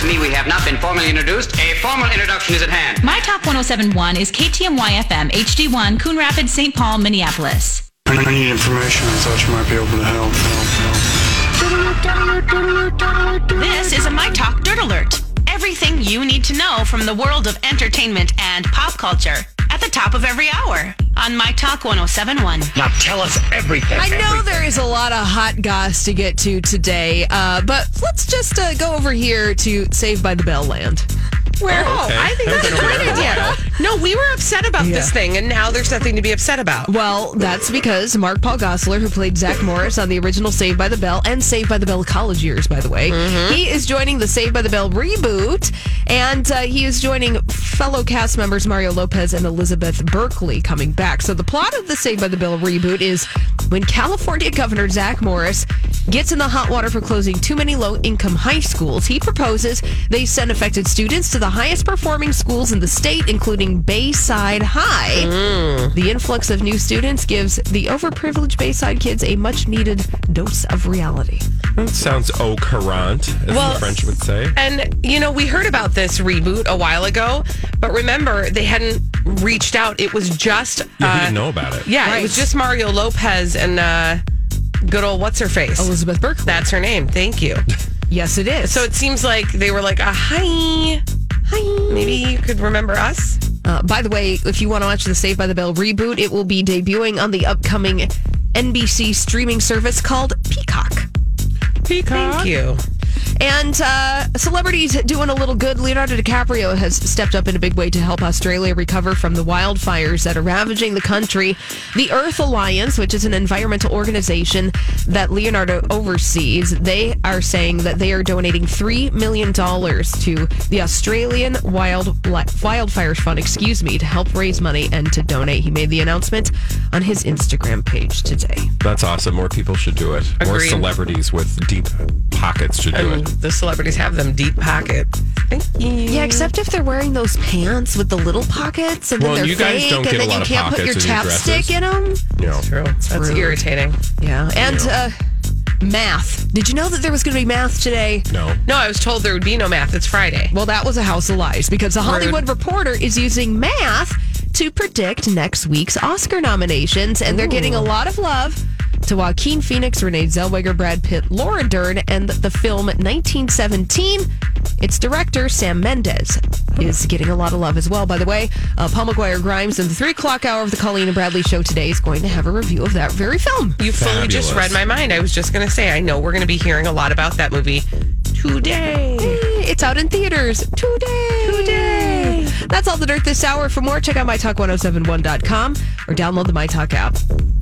to me we have not been formally introduced, a formal introduction is at hand. My Talk 1071 is KTMY FM, HD1, Coon Rapids, St. Paul, Minneapolis. I need information I thought you might be able to help. help, help. This is a My Talk Dirt Alert. Everything you need to know from the world of entertainment and pop culture at the top of every hour on My Talk 1071. Now tell us everything. I know there is a lot of hot goss to get to today, uh, but let's just uh, go over here to Saved by the Bell land. Where? Oh, okay. I think that's a been great around for a idea. No, we were upset about Yeah. this thing, and now there's nothing to be upset about. Well, that's because Mark Paul Gosselaar, who played Zack Morris on the original Saved by the Bell and Saved by the Bell college years, by the way, he is joining the Saved by the Bell reboot, and uh, he is joining fellow cast members Mario Lopez and Elizabeth Berkley coming back. So the plot of the Saved by the Bell reboot is when California Governor Zack Morris gets in the hot water for closing too many low-income high schools, he proposes they send affected students to the highest performing schools in the state, including Bayside High. Hmm. The influx of new students gives the overprivileged Bayside kids a much needed dose of reality. That sounds au courant, as Well- the French would say. And, you know, we heard about this reboot a while ago, but remember, they hadn't reached out. It was just. Yeah, uh, we didn't know about it. Yeah, it was just Mario Lopez and uh, good old what's her face? Elizabeth Berkley. That's her name. Thank you. Yes, it is. So it seems like they were like, uh, hi. Hi. Maybe you could remember us. Uh, by the way, if you want to watch the Saved by the Bell reboot, it will be debuting on the upcoming NBC streaming service called Peacock. Thank you. And uh, celebrities doing a little good. Leonardo DiCaprio has stepped up in a big way to help Australia recover from the wildfires that are ravaging the country. The Earth Alliance, which is an environmental organization that Leonardo oversees, they are saying that they are donating $3 million to the Australian Wild Wildfires Fund, excuse me, to help raise money and to donate. He made the announcement on his Instagram page today. That's awesome. More people should do it. More celebrities with deep pockets should do And it. The celebrities have them deep pockets. Thank you. Yeah, except if they're wearing those pants with the little pockets and Well, then they're you guys fake don't get and a then lot you can't put your pockets in chapstick in them. You know. True. That's rude. irritating. Yeah. And uh, math. Did you know that there was going to be math today? No. No, I was told there would be no math. It's Friday. Well, that was a house of lies because the Hollywood Reporter is using math to predict next week's Oscar nominations, and they're getting a lot of love to Joaquin Phoenix, Renee Zellweger, Brad Pitt, Laura Dern, and the film 1917. Its director, Sam Mendes, is getting a lot of love as well. By the way, uh, Paul McGuire Grimes in the three o'clock hour of the Colleen and Bradley show today is going to have a review of that very film. You fully just read my mind. I was just going to say, I know we're going to be hearing a lot about that movie today. It's out in theaters today. Today. That's all the dirt this hour. For more, check out mytalk1071.com or download the MyTalk app.